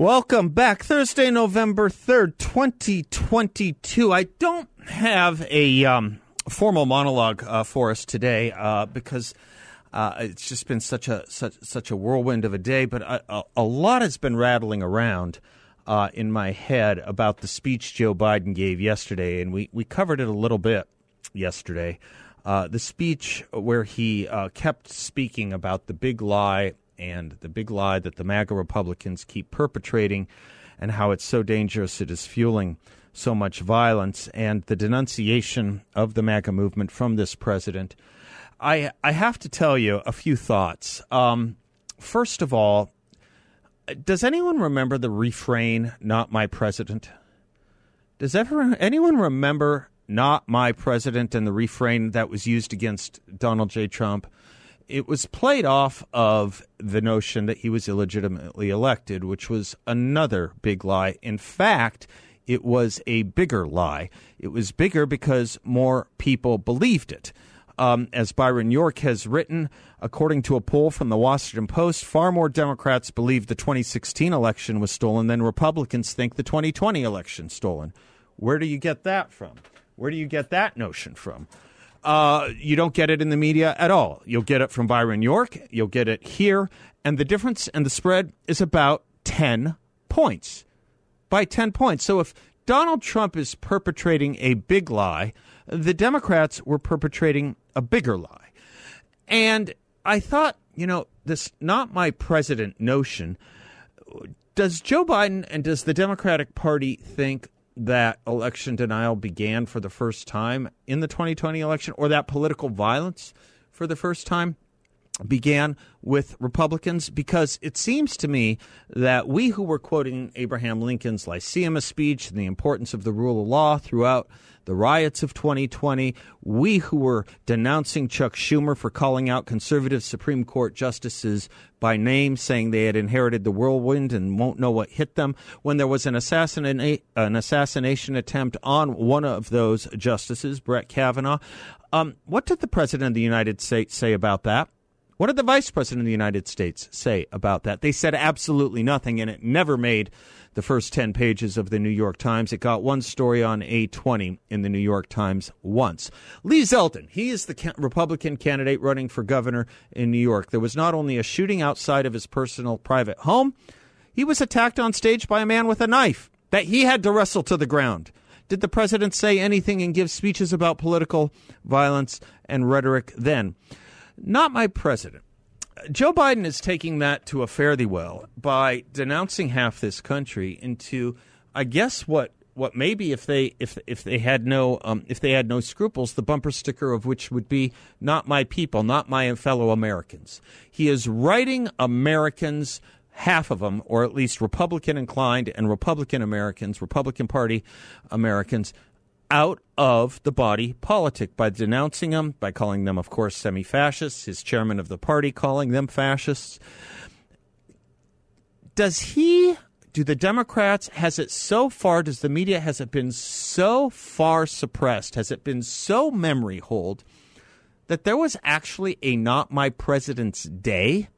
Welcome back. Thursday, November 3rd, 2022. I don't have a um, formal monologue uh, for us today uh, because uh, it's just been such a such, such a whirlwind of a day, but a, a lot has been rattling around uh, in my head about the speech Joe Biden gave yesterday, and we, we covered it a little bit yesterday. Uh, the speech where he uh, kept speaking about the big lie and the big lie that the MAGA Republicans keep perpetrating and how it's so dangerous it is fueling so much violence and the denunciation of the MAGA movement from this president. I, I have to tell you a few thoughts. Um, first of all, does anyone remember the refrain, not my president? Does ever, anyone remember not my president and the refrain that was used against Donald J. Trump? It was played off of the notion that he was illegitimately elected, which was another big lie. In fact, it was a bigger lie. It was bigger because more people believed it. Um, as Byron York has written, according to a poll from the Washington Post, far more Democrats believe the 2016 election was stolen than Republicans think the 2020 election stolen. Where do you get that from? Where do you get that notion from? Uh, you don't get it in the media at all. You'll get it from Byron York. You'll get it here. And the difference and the spread is about 10 points. By 10 points. So if Donald Trump is perpetrating a big lie, the Democrats were perpetrating a bigger lie. And I thought, you know, this not my president notion. Does Joe Biden and does the Democratic Party think that election denial began for the first time in the 2020 election or that political violence for the first time began with Republicans because it seems to me that we who were quoting Abraham Lincoln's Lyceum speech and the importance of the rule of law throughout the riots of 2020, we who were denouncing Chuck Schumer for calling out conservative Supreme Court justices by name, saying they had inherited the whirlwind and won't know what hit them, when there was an, assassinate, an assassination attempt on one of those justices, Brett Kavanaugh. Um, what did the President of the United States say about that? What did the Vice President of the United States say about that? They said absolutely nothing, and it never made the first 10 pages of the New York Times. It got one story on A20 in the New York Times once. Lee Zeldin, he is the Republican candidate running for governor in New York. There was not only a shooting outside of his personal private home, he was attacked on stage by a man with a knife that he had to wrestle to the ground. Did the president say anything and give speeches about political violence and rhetoric then? Not my president. Joe Biden is taking that to a fare thee well by denouncing half this country into, I guess, what what maybe if they if if they had no um, if they had no scruples, the bumper sticker of which would be "Not my people, not my fellow Americans." He is writing Americans half of them, or at least Republican inclined and Republican Americans, Republican Party Americans, out of the body politic by denouncing them, by calling them, of course, semi fascists, his chairman of the party calling them fascists. Does he, do the Democrats, has it so far, does the media, has it been so far suppressed, has it been so memory hold that there was actually a Not My President's Day?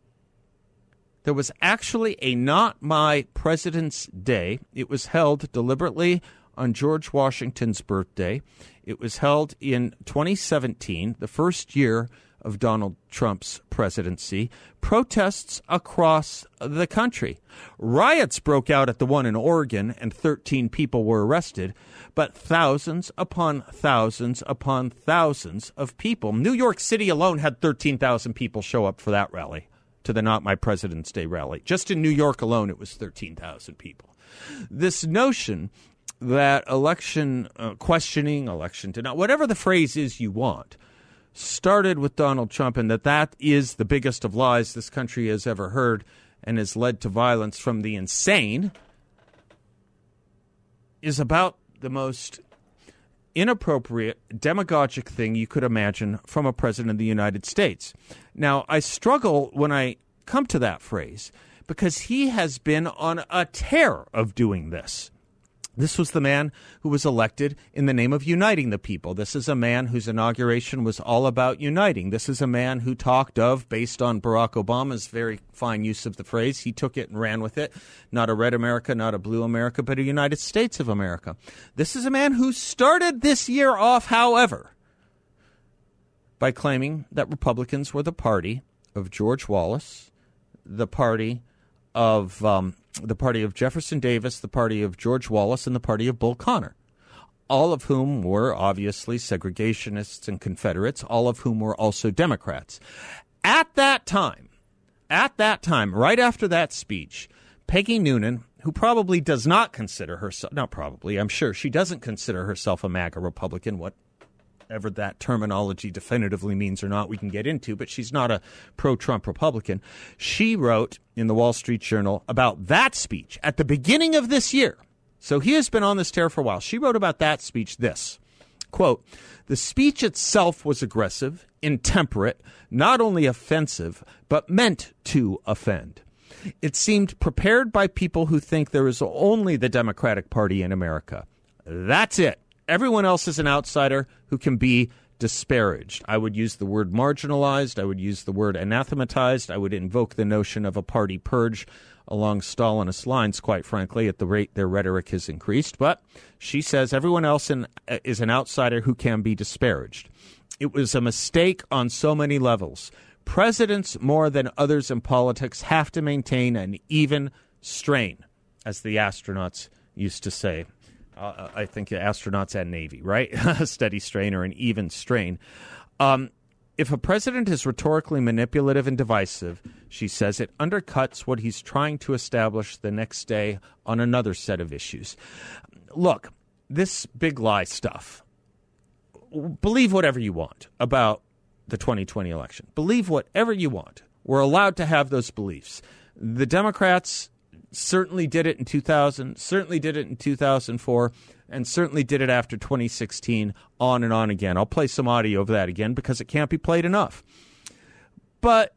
There was actually a Not My President's Day. It was held deliberately on George Washington's birthday. It was held in 2017, the first year of Donald Trump's presidency. Protests across the country. Riots broke out at the one in Oregon, and 13 people were arrested, but thousands upon thousands upon thousands of people. New York City alone had 13,000 people show up for that rally, to the Not My President's Day rally. Just in New York alone, it was 13,000 people. This notion that election uh, questioning, election not, whatever the phrase is you want, started with Donald Trump, and that that is the biggest of lies this country has ever heard. and has led to violence from the insane is about the most inappropriate, demagogic thing you could imagine from a president of the United States. Now, I struggle when I come to that phrase because he has been on a tear of doing this. This was the man who was elected in the name of uniting the people. This is a man whose inauguration was all about uniting. This is a man who talked of, based on Barack Obama's very fine use of the phrase, he took it and ran with it. Not a red America, not a blue America, but a United States of America. This is a man who started this year off, however, by claiming that Republicans were the party of George Wallace, the party of um, the party of Jefferson Davis, the party of George Wallace, and the party of Bull Connor, all of whom were obviously segregationists and Confederates, all of whom were also Democrats. At that time, at that time, right after that speech, Peggy Noonan, who probably does not consider herself, not probably, I'm sure she doesn't consider herself a MAGA Republican, what whatever that terminology definitively means or not, we can get into, but she's not a pro Trump Republican. She wrote in the Wall Street Journal about that speech at the beginning of this year. So he has been on this tear for a while. She wrote about that speech this quote, the speech itself was aggressive, intemperate, not only offensive, but meant to offend. It seemed prepared by people who think there is only the Democratic Party in America. That's it. Everyone else is an outsider who can be disparaged. I would use the word marginalized. I would use the word anathematized. I would invoke the notion of a party purge along Stalinist lines, quite frankly, at the rate their rhetoric has increased. But she says everyone else in, uh, is an outsider who can be disparaged. It was a mistake on so many levels. Presidents, more than others in politics, have to maintain an even strain, as the astronauts used to say uh, I think astronauts and Navy, right? a steady strain or an even strain. Um, if a president is rhetorically manipulative and divisive, she says it undercuts what he's trying to establish the next day on another set of issues. Look, this big lie stuff, believe whatever you want about the 2020 election. Believe whatever you want. We're allowed to have those beliefs. The Democrats certainly did it in 2000, certainly did it in 2004, and certainly did it after 2016, on and on again. I'll play some audio of that again because it can't be played enough. But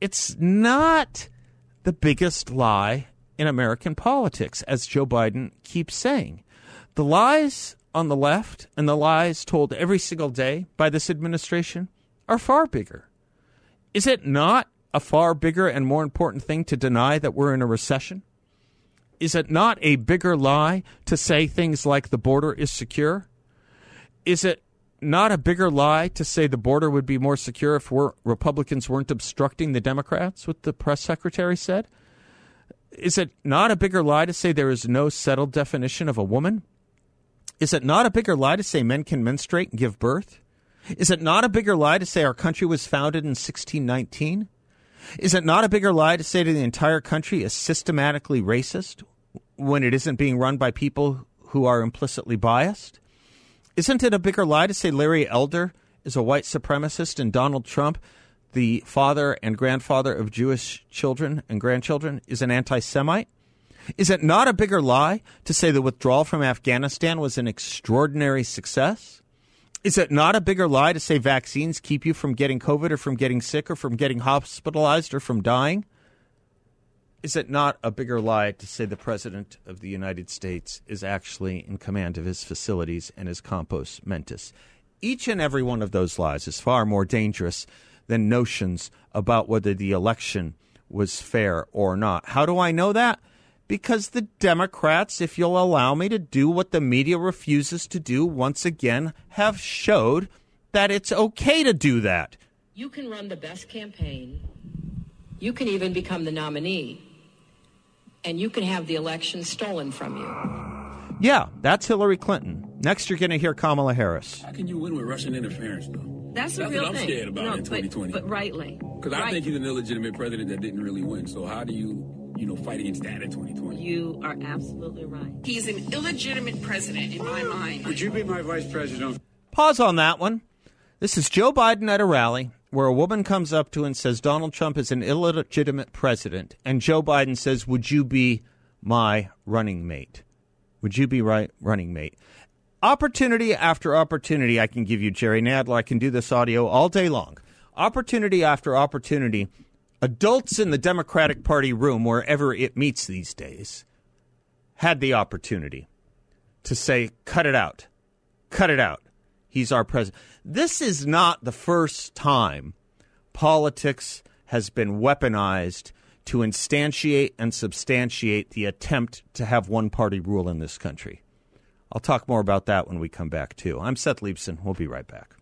it's not the biggest lie in American politics, as Joe Biden keeps saying. The lies on the left and the lies told every single day by this administration are far bigger. Is it not a far bigger and more important thing to deny that we're in a recession? Is it not a bigger lie to say things like the border is secure? Is it not a bigger lie to say the border would be more secure if we're, Republicans weren't obstructing the Democrats, what the press secretary said? Is it not a bigger lie to say there is no settled definition of a woman? Is it not a bigger lie to say men can menstruate and give birth? Is it not a bigger lie to say our country was founded in 1619? Is it not a bigger lie to say to the entire country is systematically racist when it isn't being run by people who are implicitly biased? Isn't it a bigger lie to say Larry Elder is a white supremacist and Donald Trump, the father and grandfather of Jewish children and grandchildren, is an anti Semite? Is it not a bigger lie to say the withdrawal from Afghanistan was an extraordinary success? Is it not a bigger lie to say vaccines keep you from getting COVID or from getting sick or from getting hospitalized or from dying? Is it not a bigger lie to say the President of the United States is actually in command of his facilities and his compos mentis? Each and every one of those lies is far more dangerous than notions about whether the election was fair or not. How do I know that? Because the Democrats, if you'll allow me to do what the media refuses to do, once again have showed that it's okay to do that. You can run the best campaign. You can even become the nominee. And you can have the election stolen from you. Yeah, that's Hillary Clinton. Next, you're going to hear Kamala Harris. How can you win with Russian interference, though? That's, That's real what I'm thing. scared about no, in 2020. But, but rightly. Because I think he's an illegitimate president that didn't really win. So how do you, you know, fight against that in 2020? You are absolutely right. He's an illegitimate president in my mind. Would you be my vice president? Pause on that one. This is Joe Biden at a rally where a woman comes up to and says Donald Trump is an illegitimate president, and Joe Biden says, "Would you be my running mate? Would you be right running mate?" Opportunity after opportunity, I can give you, Jerry Nadler. I can do this audio all day long. Opportunity after opportunity, adults in the Democratic Party room, wherever it meets these days, had the opportunity to say, "Cut it out, cut it out." He's our president. This is not the first time politics has been weaponized to instantiate and substantiate the attempt to have one party rule in this country. I'll talk more about that when we come back, too. I'm Seth Leibsohn. We'll be right back.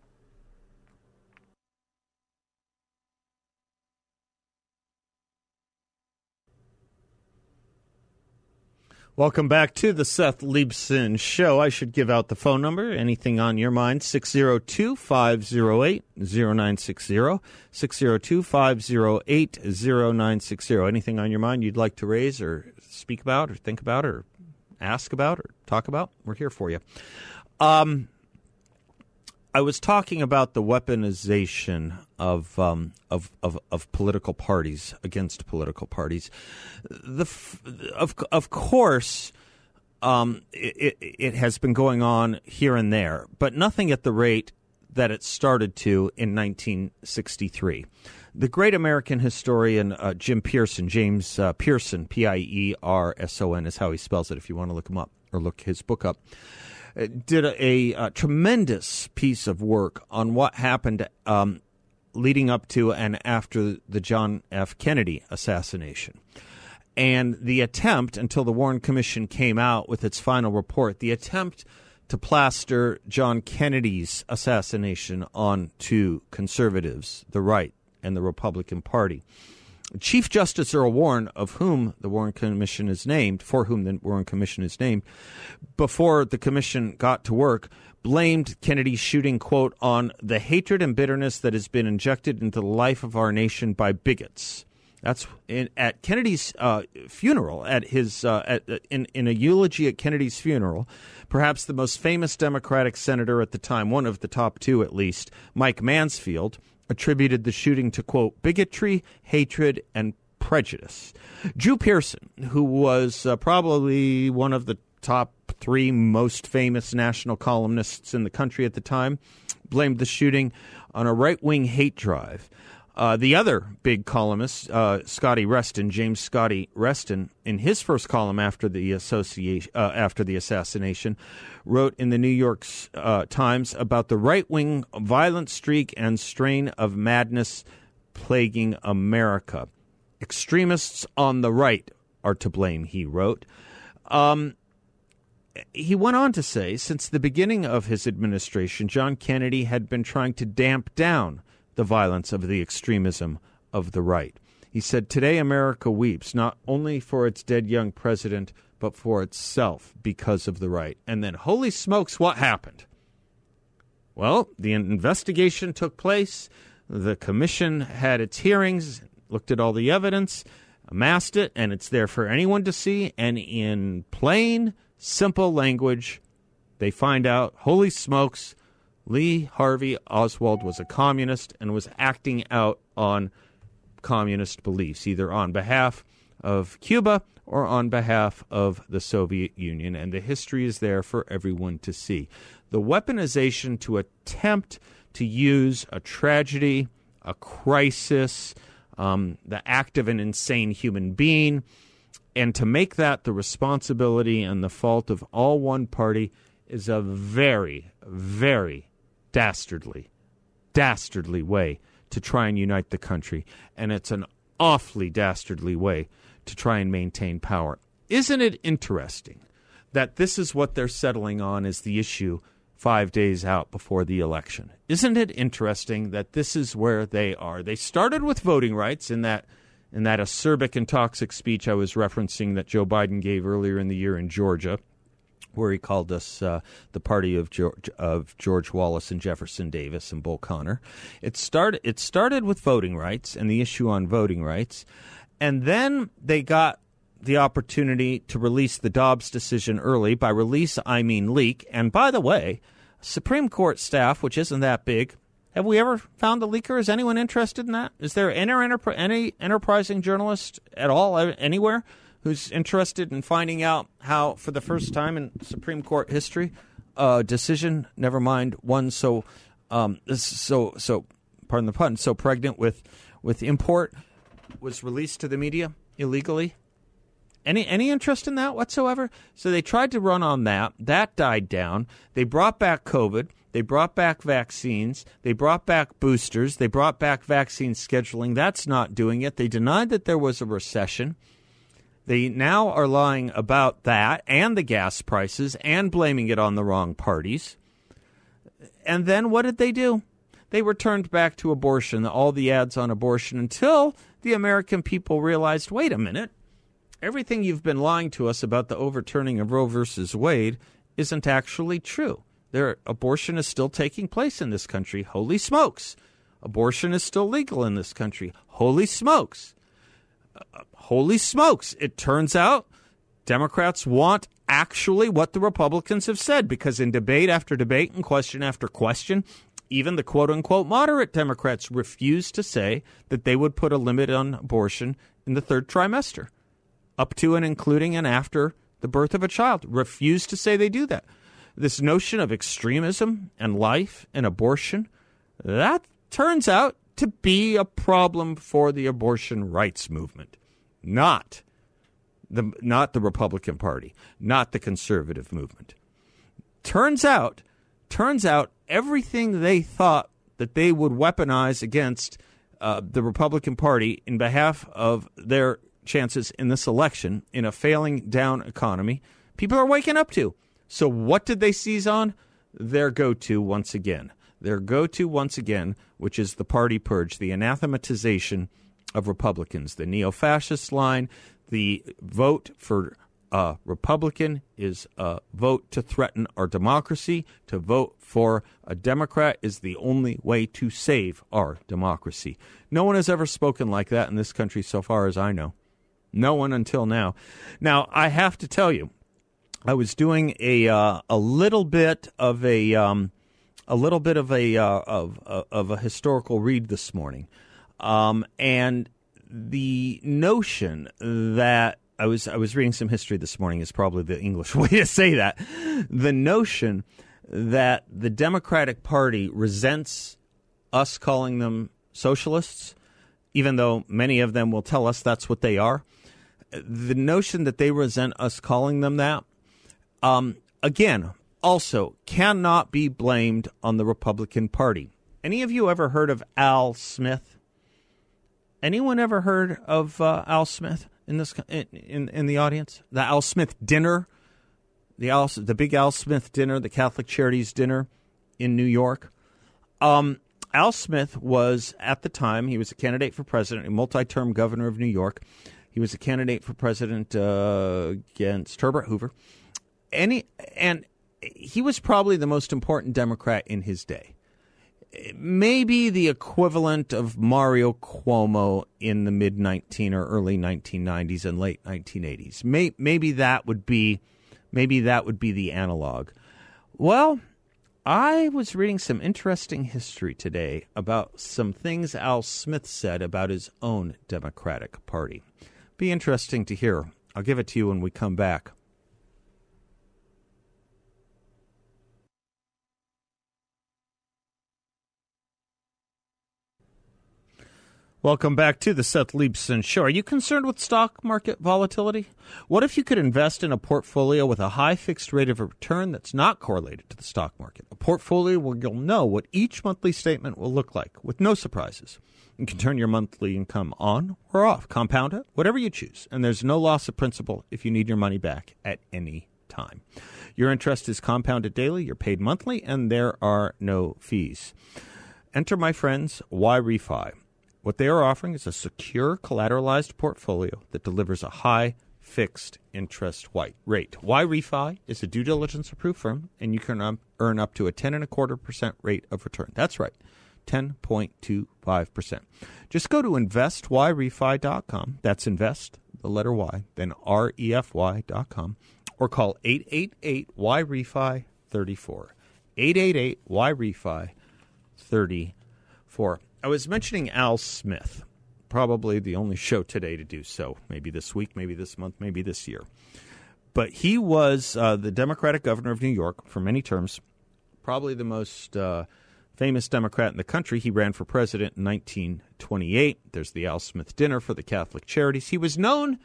Welcome back to the Seth Leibsohn Show. I should give out the phone number. Anything on your mind? 602 508 0960. 602 508 0960. Anything on your mind you'd like to raise or speak about or think about or ask about or talk about? We're here for you. Um, I was talking about the weaponization of, um, of, of of political parties against political parties. The of of course, um, it, it has been going on here and there, but nothing at the rate that it started to in 1963. The great American historian uh, Jim Pearson, James uh, Pierson, P I E R S O N is how he spells it. If you want to look him up or look his book up did a, a, tremendous piece of work on what happened um, leading up to and after the John F. Kennedy assassination. And the attempt, until the Warren Commission came out with its final report, the attempt to plaster John Kennedy's assassination onto conservatives, the right, and the Republican Party. Chief Justice Earl Warren, of whom the Warren Commission is named, for whom the Warren Commission is named, before the commission got to work, blamed Kennedy's shooting, quote, on the hatred and bitterness that has been injected into the life of our nation by bigots. That's in, at Kennedy's uh, funeral, at his uh, at, in in a eulogy at Kennedy's funeral. Perhaps the most famous Democratic senator at the time, one of the top two at least, Mike Mansfield, attributed the shooting to, quote, bigotry, hatred, and prejudice. Drew Pearson, who was uh, probably one of the top three most famous national columnists in the country at the time, blamed the shooting on a right wing hate drive. Uh, the other big columnist, uh, Scotty Reston, James Scotty Reston, in his first column after the association, uh, after the assassination, wrote in the New York uh, Times about the right wing violent streak and strain of madness plaguing America. Extremists on the right are to blame, he wrote. Um, he went on to say, since the beginning of his administration, John Kennedy had been trying to damp down the violence of the extremism of the right. He said, Today America weeps not only for its dead young president, but for itself because of the right. And then, holy smokes, what happened? Well, the investigation took place. The commission had its hearings, looked at all the evidence, amassed it, and it's there for anyone to see. And in plain, simple language, they find out, holy smokes, Lee Harvey Oswald was a communist and was acting out on communist beliefs, either on behalf of Cuba or on behalf of the Soviet Union. And the history is there for everyone to see. The weaponization to attempt to use a tragedy, a crisis, um, the act of an insane human being, and to make that the responsibility and the fault of all one party is a very, very dastardly, dastardly way to try and unite the country. And it's an awfully dastardly way to try and maintain power. Isn't it interesting that this is what they're settling on as the issue five days out before the election? Isn't it interesting that this is where they are? They started with voting rights in that in that acerbic and toxic speech I was referencing that Joe Biden gave earlier in the year in Georgia where he called us uh, the party of George, of George Wallace and Jefferson Davis and Bull Connor. It started it started with voting rights and the issue on voting rights, and then they got the opportunity to release the Dobbs decision early. By release, I mean leak. And by the way, Supreme Court staff, which isn't that big, Have we ever found a leaker? Is anyone interested in that? Is there any, any enterprising journalist at all anywhere who's interested in finding out how, for the first time in Supreme Court history, a decision, never mind one so um, so so pardon the pun, so pregnant with with import was released to the media illegally? Any any interest in that whatsoever? So they tried to run on that. That died down. They brought back COVID. They brought back vaccines. They brought back boosters. They brought back vaccine scheduling. That's not doing it. They denied that there was a recession. They now are lying about that and the gas prices and blaming it on the wrong parties. And then what did they do? They returned back to abortion, all the ads on abortion, until the American people realized wait a minute, everything you've been lying to us about the overturning of Roe versus Wade isn't actually true. There, abortion is still taking place in this country. Holy smokes. Abortion is still legal in this country. Holy smokes. Holy smokes. It turns out Democrats want actually what the Republicans have said because in debate after debate and question after question, even the quote unquote moderate Democrats refused to say that they would put a limit on abortion in the third trimester, up to and including and after the birth of a child. Refused to say they do that this notion of extremism and life and abortion, that turns out to be a problem for the abortion rights movement, not the not the Republican Party, not the conservative movement. Turns out, turns out everything they thought that they would weaponize against uh, the Republican Party in behalf of their chances in this election in a failing down economy, people are waking up to. So, what did they seize on? Their go to once again. Their go to once again, which is the party purge, the anathematization of Republicans, the neo fascist line, the vote for a Republican is a vote to threaten our democracy. To vote for a Democrat is the only way to save our democracy. No one has ever spoken like that in this country so far as I know. No one until now. Now, I have to tell you, I was doing a uh, a little bit of a um, a little bit of a uh, of uh, of a historical read this morning, um, and the notion that I was I was reading some history this morning is probably the English way to say that. The notion that the Democratic Party resents us calling them socialists, even though many of them will tell us that's what they are. The notion that they resent us calling them that um, again, also cannot be blamed on the Republican Party. Any of you ever heard of Al Smith? Anyone ever heard of uh, Al Smith in this in, in, the audience? The Al Smith dinner, the Al, the big Al Smith dinner, the Catholic Charities dinner in New York. Um, Al Smith was at the time he was a candidate for president, a multi-term governor of New York. He was a candidate for president uh, against Herbert Hoover any and he was probably the most important Democrat in his day. Maybe the equivalent of Mario Cuomo in the mid 19 or early 1990s and late 1980s. May, maybe that would be maybe that would be the analog. Well, I was reading some interesting history today about some things Al Smith said about his own Democratic Party. Be interesting to hear. I'll give it to you when we come back. Welcome back to the Seth Leibsohn Show. Are you concerned with stock market volatility? What if you could invest in a portfolio with a high fixed rate of return that's not correlated to the stock market? A portfolio where you'll know what each monthly statement will look like with no surprises. You can turn your monthly income on or off, compound it, whatever you choose, and there's no loss of principal if you need your money back at any time. Your interest is compounded daily, you're paid monthly, and there are no fees. Enter my friends YRefy. What they are offering is a secure collateralized portfolio that delivers a high fixed interest rate. refi is a due diligence approved firm, and you can um, earn up to a ten and a quarter percent rate of return. That's right, ten point two five percent. Just go to investyrefy.com. That's invest the letter Y, then R E F Y dot com, or call eight eight eight Y Refi thirty four. Eight eight eight Y Refi thirty for. I was mentioning Al Smith, probably the only show today to do so. Maybe this week, maybe this month, maybe this year. But he was uh, the Democratic governor of New York for many terms, probably the most uh, famous Democrat in the country. He ran for president in 1928. There's the Al Smith Dinner for the Catholic Charities. He was known,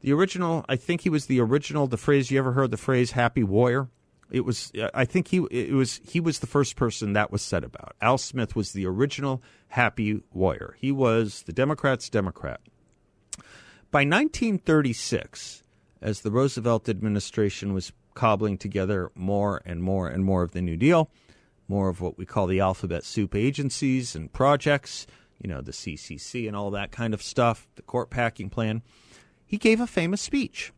the original, I think he was the original, the phrase, you ever heard the phrase happy warrior? It was, I think he, it was, he was the first person that was said about. Al Smith was the original happy warrior. He was the Democrats' Democrat. By 1936, as the Roosevelt administration was cobbling together more and more and more of the New Deal, more of what we call the alphabet soup agencies and projects, you know, the CCC and all that kind of stuff, the court packing plan, he gave a famous speech.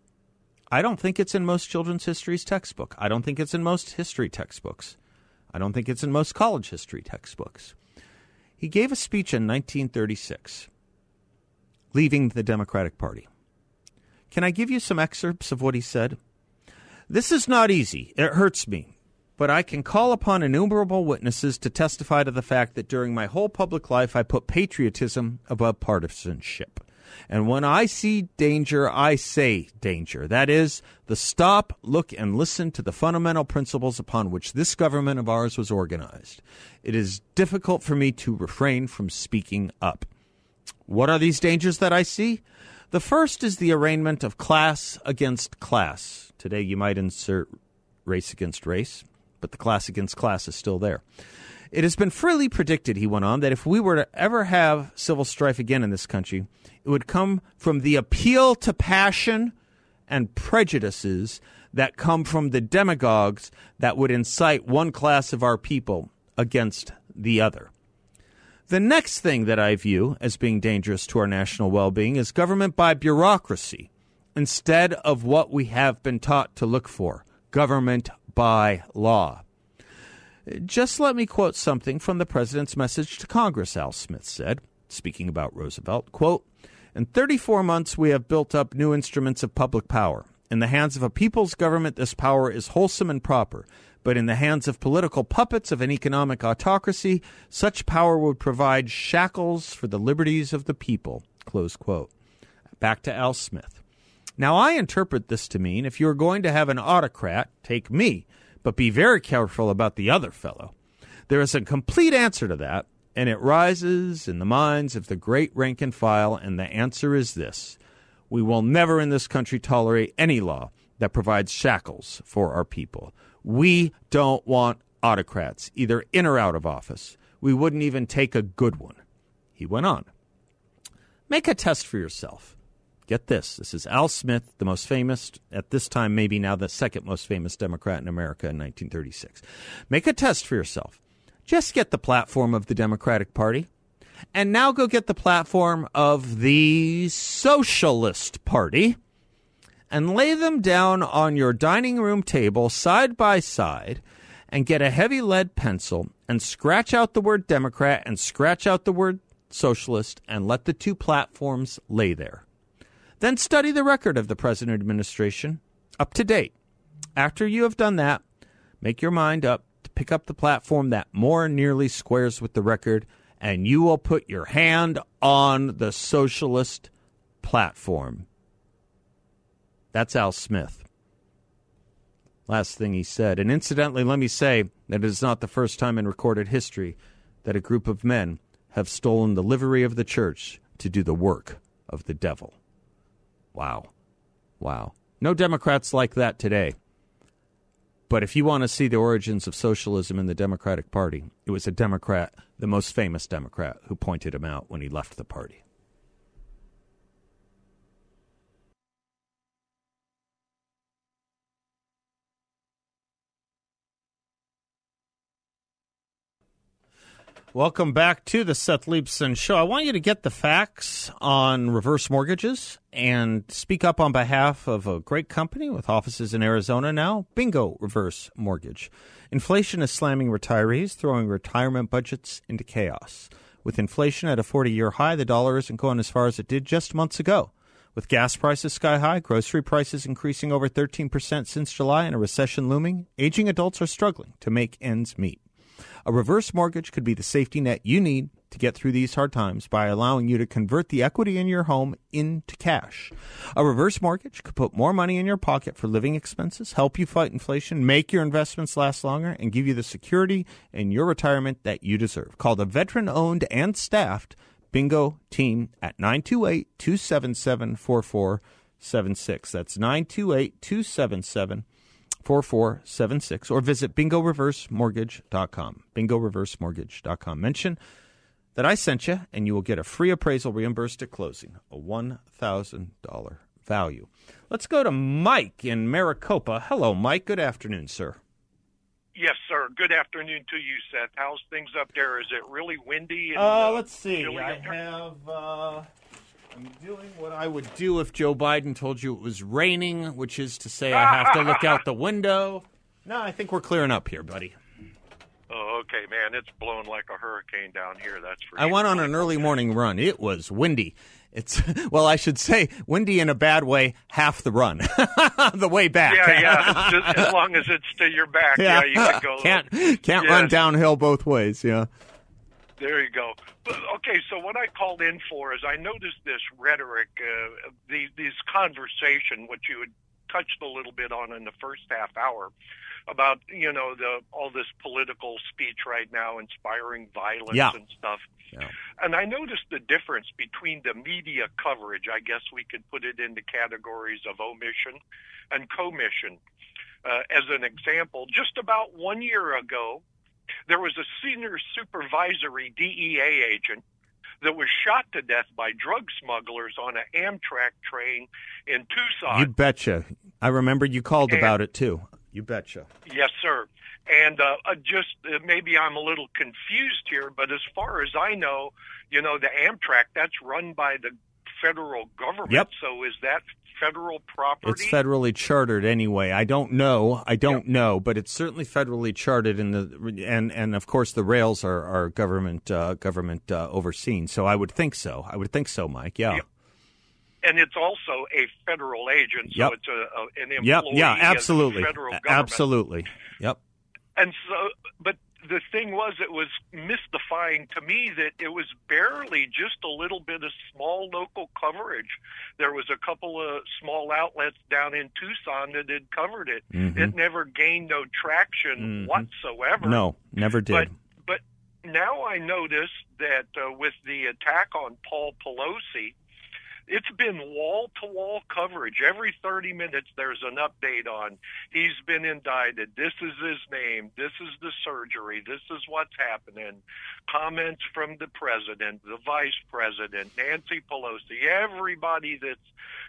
I don't think it's in most children's histories textbook. I don't think it's in most history textbooks. I don't think it's in most college history textbooks. He gave a speech in 1936, leaving the Democratic Party. Can I give you some excerpts of what he said? This is not easy. It hurts me. But I can call upon innumerable witnesses to testify to the fact that during my whole public life I put patriotism above partisanship. And when I see danger, I say danger. That is, the stop, look, and listen to the fundamental principles upon which this government of ours was organized. It is difficult for me to refrain from speaking up. What are these dangers that I see? The first is the arraignment of class against class. Today you might insert race against race, but the class against class is still there. It has been freely predicted, he went on, that if we were to ever have civil strife again in this country, it would come from the appeal to passion and prejudices that come from the demagogues that would incite one class of our people against the other. The next thing that I view as being dangerous to our national well being is government by bureaucracy instead of what we have been taught to look for government by law. Just let me quote something from the president's message to Congress, Al Smith said, speaking about Roosevelt. Quote, in 34 months, we have built up new instruments of public power. In the hands of a people's government, this power is wholesome and proper but in the hands of political puppets of an economic autocracy, such power would provide shackles for the liberties of the people. Close quote. Back to Al Smith. Now, I interpret this to mean if you're going to have an autocrat, take me, but be very careful about the other fellow. There is a complete answer to that, and it rises in the minds of the great rank and file, and the answer is this We will never in this country tolerate any law that provides shackles for our people. We don't want autocrats, either in or out of office. We wouldn't even take a good one. He went on. Make a test for yourself. Get this. This is Al Smith, the most famous, at this time, maybe now the second most famous Democrat in America in 1936. Make a test for yourself. Just get the platform of the Democratic Party. And now go get the platform of the Socialist Party and lay them down on your dining room table side by side and get a heavy lead pencil and scratch out the word Democrat and scratch out the word socialist and let the two platforms lay there. Then study the record of the present administration up to date. After you have done that, make your mind up to pick up the platform that more nearly squares with the record, and you will put your hand on the socialist platform. That's Al Smith. Last thing he said. And incidentally, let me say that it is not the first time in recorded history that a group of men have stolen the livery of the church to do the work of the devil. Wow. Wow. No Democrats like that today. But if you want to see the origins of socialism in the Democratic Party, it was a Democrat, the most famous Democrat, who pointed him out when he left the party. Welcome back to the Seth Leibsohn Show. I want you to get the facts on reverse mortgages and speak up on behalf of a great company with offices in Arizona now, Bingo Reverse Mortgage. Inflation is slamming retirees, throwing retirement budgets into chaos. With inflation at a 40 year high, the dollar isn't going as far as it did just months ago. With gas prices sky high, grocery prices increasing over 13% since July, and a recession looming, aging adults are struggling to make ends meet. A reverse mortgage could be the safety net you need to get through these hard times by allowing you to convert the equity in your home into cash. A reverse mortgage could put more money in your pocket for living expenses, help you fight inflation, make your investments last longer, and give you the security in your retirement that you deserve. Call the veteran owned and staffed Bingo team at 928 277 4476. That's 928 277 4476. Or visit bingoreversemortgage.com. Bingoreversemortgage.com. Mention that I sent you, and you will get a free appraisal reimbursed at closing, a $1,000 value. Let's go to Mike in Maricopa. Hello, Mike. Good afternoon, sir. Yes, sir. Good afternoon to you, Seth. How's things up there? Is it really windy? And, Uh, let's see. I have. Uh, I'm doing what I would do if Joe Biden told you it was raining, which is to say I have to look out the window. No, I think we're clearing up here, buddy. Oh, okay, man. It's blowing like a hurricane down here. That's for I sure. went on an early morning run. It was windy. It's well, I should say windy in a bad way. Half the run, the way back. Yeah, yeah. Just as long as it's to your back, yeah, you can go. can't can't Yes. run downhill both ways. Yeah. There you go. But, okay, so what I called in for is I noticed this rhetoric, uh, the, this conversation, which you had touched a little bit on in the first half hour, about you know the all this political speech right now, inspiring violence Yeah. and stuff. Yeah. And I noticed the difference between the media coverage. I guess we could put it into categories of omission and commission. Uh, as an example, just about one year ago, there was a senior supervisory DEA agent that was shot to death by drug smugglers on an Amtrak train in Tucson. You betcha. I remember you called And- about it too. You betcha. Yes, sir. And uh, uh, just uh, maybe I'm a little confused here, but as far as I know, you know, the Amtrak that's run by the federal government. Yep. So is that federal property? It's federally chartered anyway. I don't know. I don't know, but it's certainly federally chartered, in the and and of course the rails are are government uh, government uh, overseen. So I would think so. I would think so, Mike. Yeah. Yep. and it's also a federal agent, so Yep. it's a, a an employee. Yep. Yeah. Absolutely. federal government. Absolutely. Yep. And so, but the thing was, it was mystifying to me that it was barely just a little bit of small local coverage. There was a couple of small outlets down in Tucson that had covered it. Mhm. It never gained no traction Mhm. whatsoever. No, never did. But but now I notice that uh, with the attack on Paul Pelosi, it's been wall to wall coverage. Every 30 minutes, there's an update on he's been indicted. This is his name. This is the surgery. This is what's happening. Comments from the president, the vice president, Nancy Pelosi, everybody that's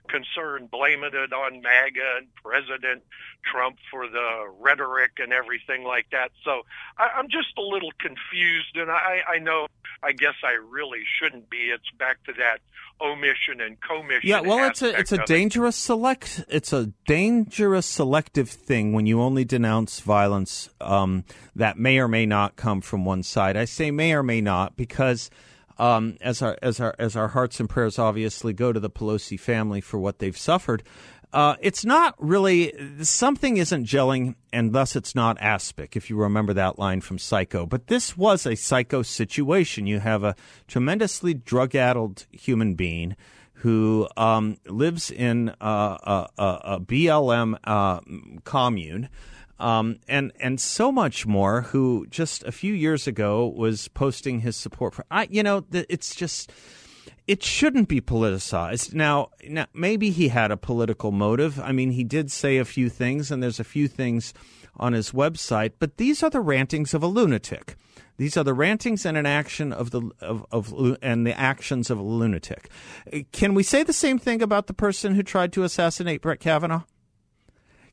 concerned blaming it on MAGA and President Trump for the rhetoric and everything like that. So I, I'm just a little confused, and I, I know, I guess I really shouldn't be. It's back to that omission and commission. Yeah, well, it's a it's a of it. dangerous select it's a dangerous selective thing when you only denounce violence um, that may or may not come from one side. I say may or may not because um, as our as our as our hearts and prayers obviously go to the Pelosi family for what they've suffered. Uh, it's not really something isn't gelling, and thus it's not aspic. If you remember that line from Psycho, but this was a psycho situation. You have a tremendously drug-addled human being who um, lives in uh, a, a, a BLM uh, commune. Um, and and so much more. Who just a few years ago was posting his support for. I, you know, it's just it shouldn't be politicized. Now, now, maybe he had a political motive. I mean, he did say a few things, and there's a few things on his website. But these are the rantings of a lunatic. These are the rantings and an action of the of, of and the actions of a lunatic. Can we say the same thing about the person who tried to assassinate Brett Kavanaugh?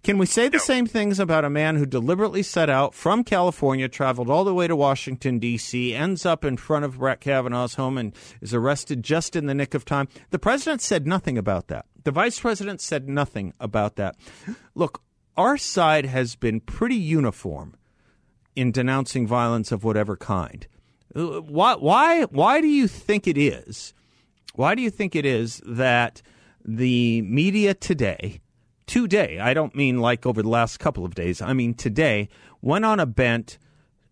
Can we say the same things about a man who deliberately set out from California, traveled all the way to Washington, D.C., ends up in front of Brett Kavanaugh's home and is arrested just in the nick of time? The president said nothing about that. The vice president said nothing about that. Look, our side has been pretty uniform in denouncing violence of whatever kind. Why, why, why do you think it is? Why do you think it is that the media today, today, I don't mean like over the last couple of days, I mean today, went on a bent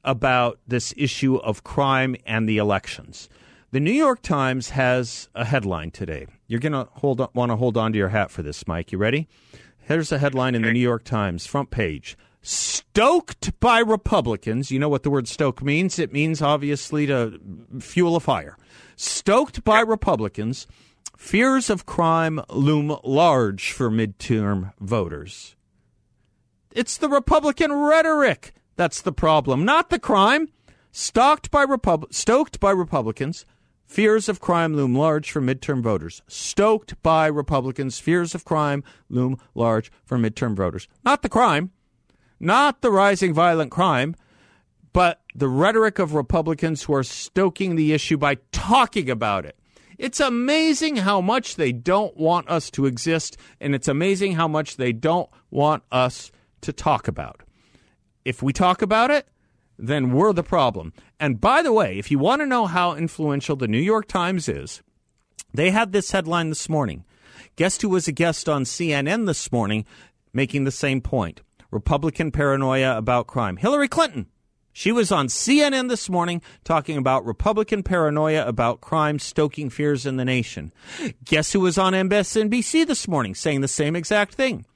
about this issue of crime and the elections. The New York Times has a headline today. You're going to hold want to hold on to your hat for this, Mike. You ready? Here's a headline in the New York Times front page. Stoked by Republicans. You know what the word stoke means? It means obviously to fuel a fire. Stoked by Republicans, fears of crime loom large for midterm voters. It's the Republican rhetoric that's the problem, not the crime. Stoked by, Repub- stoked by Republicans, fears of crime loom large for midterm voters. Stoked by Republicans, fears of crime loom large for midterm voters. Not the crime, not the rising violent crime, but the rhetoric of Republicans who are stoking the issue by talking about it. It's amazing how much they don't want us to exist, and it's amazing how much they don't want us to talk about. If we talk about it, then we're the problem. And by the way, if you want to know how influential the New York Times is, they had this headline this morning. Guess who was a guest on CNN this morning making the same point? Republican paranoia about crime. Hillary Clinton. She was on CNN this morning talking about Republican paranoia about crime stoking fears in the nation. Guess who was on MSNBC this morning saying the same exact thing?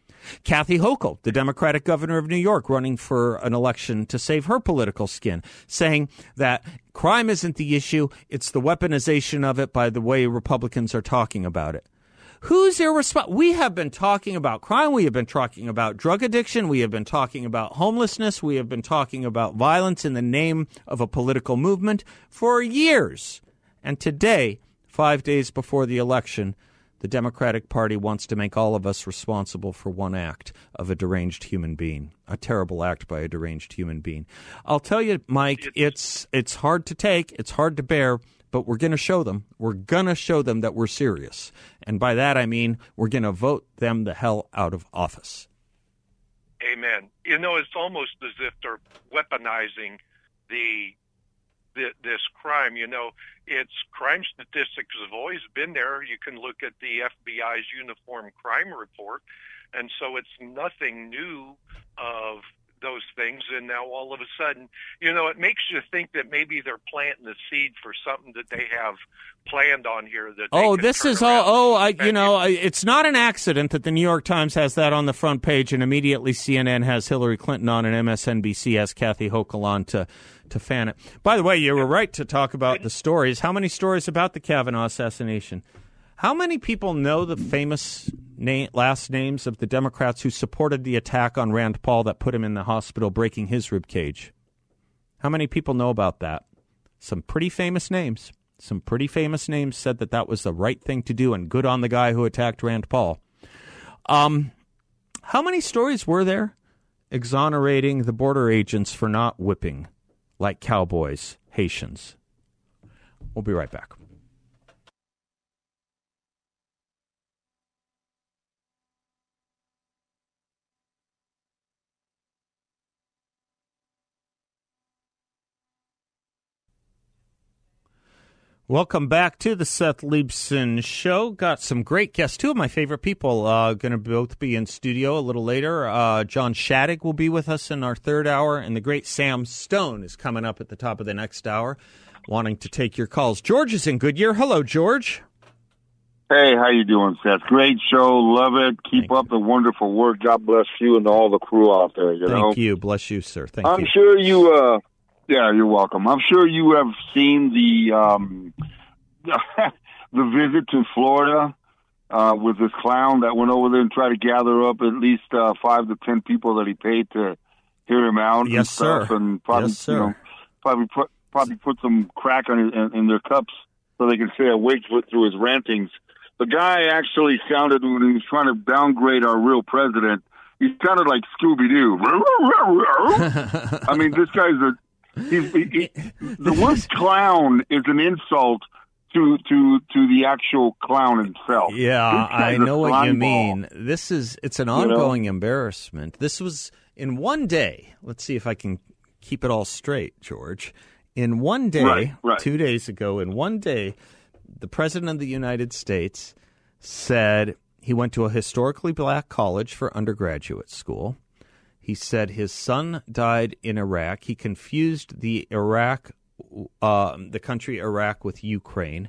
Kathy Hochul, the Democratic governor of New York, running for an election to save her political skin, saying that crime isn't the issue, it's the weaponization of it by the way Republicans are talking about it. Who's irresponsible? We have been talking about crime. We have been talking about drug addiction. We have been talking about homelessness. We have been talking about violence in the name of a political movement for years. And today, five days before the election, the Democratic Party wants to make all of us responsible for one act of a deranged human being, a terrible act by a deranged human being. I'll tell you, Mike, it's it's hard to take, it's hard to bear, but we're going to show them. We're going to show them that we're serious. And by that I mean we're going to vote them the hell out of office. Amen. You know, it's almost as if they're weaponizing the this crime. You know, its crime statistics have always been there. You can look at the FBI's uniform crime report, and so it's nothing new of those things and now all of a sudden you know it makes you think that maybe they're planting the seed for something that they have planned on here that oh this is all oh I, you know it's not an accident that the new york times has that on the front page and immediately cnn has hillary clinton on and msnbc has kathy hochul on to to fan it. By the way, you were right to talk about the stories. How many stories about the Kavanaugh assassination? How many people know the famous last names of the Democrats who supported the attack on Rand Paul that put him in the hospital, breaking his rib cage? How many people know about that? Some pretty famous names. Some pretty famous names said that that was the right thing to do, and good on the guy who attacked Rand Paul. Um, how many stories were there exonerating the border agents for not whipping like cowboys, Haitians. We'll be right back. Welcome back to the Seth Leibsohn Show. Got some great guests. Two of my favorite people uh, going to both be in studio a little later. Uh, John Shadegg will be with us in our third hour, and the great Sam Stone is coming up at the top of the next hour, wanting to take your calls. George is in Goodyear. Hello, George. Hey, how you doing, Seth? Great show. Love it. Keep Thank up the wonderful work. God bless you and all the crew out there. You Thank know? you. Bless you, sir. Thank you. I'm sure you. Uh, yeah, you're welcome. I'm sure you have seen the um, the visit to Florida uh, with this clown that went over there and tried to gather up at least uh, five to ten people that he paid to hear him out. and Yes, stuff, sir. And probably, Yes, sir. you know, probably put probably put some crack on his, in, in their cups so they can stay awake through his rantings. The guy actually sounded when he was trying to downgrade our real president. He sounded like Scooby Doo. I mean, this guy's a he, he, the word clown is an insult to to to the actual clown himself. Yeah, I know what you ball. mean. This is it's an know? ongoing embarrassment. This was in one day. Let's see if I can keep it all straight, George. In one day, Right, right. 2 days ago, in one day, the president of the United States said he went to a historically black college for undergraduate school. He said his son died in Iraq. He confused the Iraq, uh, the country Iraq with Ukraine,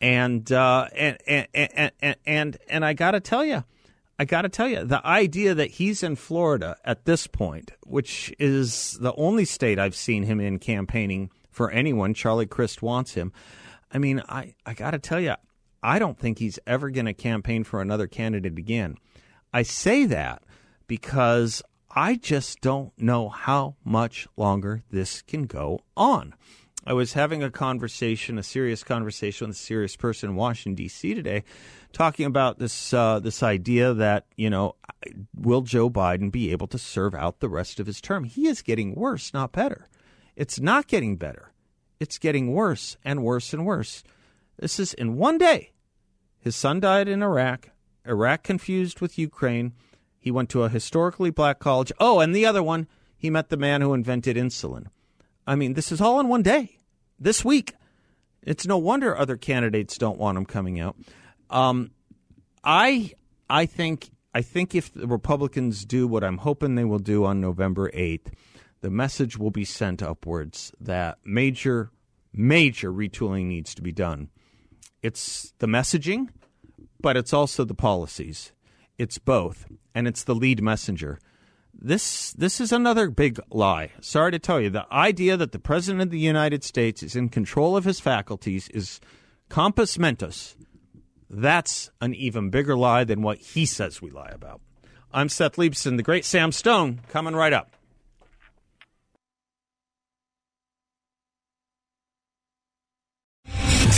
and uh, and, and and and and and I got to tell you, I got to tell you, the idea that he's in Florida at this point, which is the only state I've seen him in campaigning for anyone, Charlie Crist wants him. I mean, I I got to tell you, I don't think he's ever going to campaign for another candidate again. I say that because I just don't know how much longer this can go on. I was having a conversation, a serious conversation with a serious person in Washington D.C. today, talking about this uh, this idea that you know, will Joe Biden be able to serve out the rest of his term? He is getting worse, not better. It's not getting better. It's getting worse and worse and worse. This is in one day. His son died in Iraq. Iraq confused with Ukraine. He went to a historically black college. Oh, and the other one, he met the man who invented insulin. I mean, this is all in one day, this week. It's no wonder other candidates don't want him coming out. Um, I I think I think if the Republicans do what I'm hoping they will do on November 8th, the message will be sent upwards that major major retooling needs to be done. It's the messaging, but it's also the policies. It's both, and it's the lead messenger. This this is another big lie. Sorry to tell you, the idea that the president of the United States is in control of his faculties is compos mentis. That's an even bigger lie than what he says we lie about. I'm Seth Leibsohn, the great Sam Stone, coming right up.